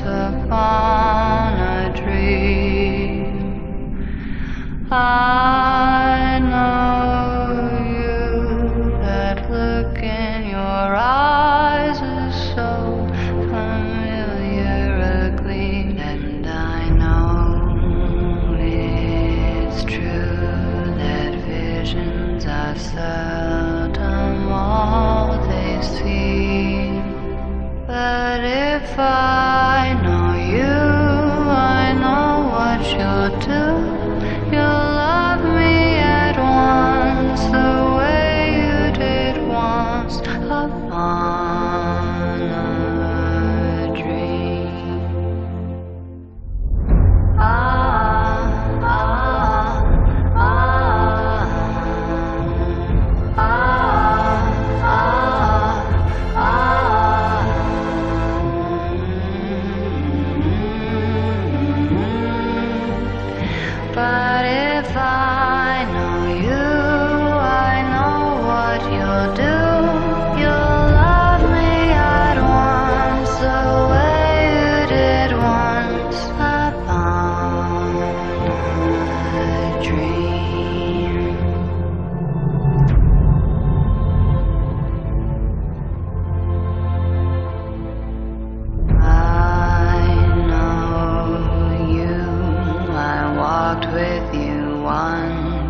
upon a dream. I Ah, ah, ah, but if I know you, I know what you'll do.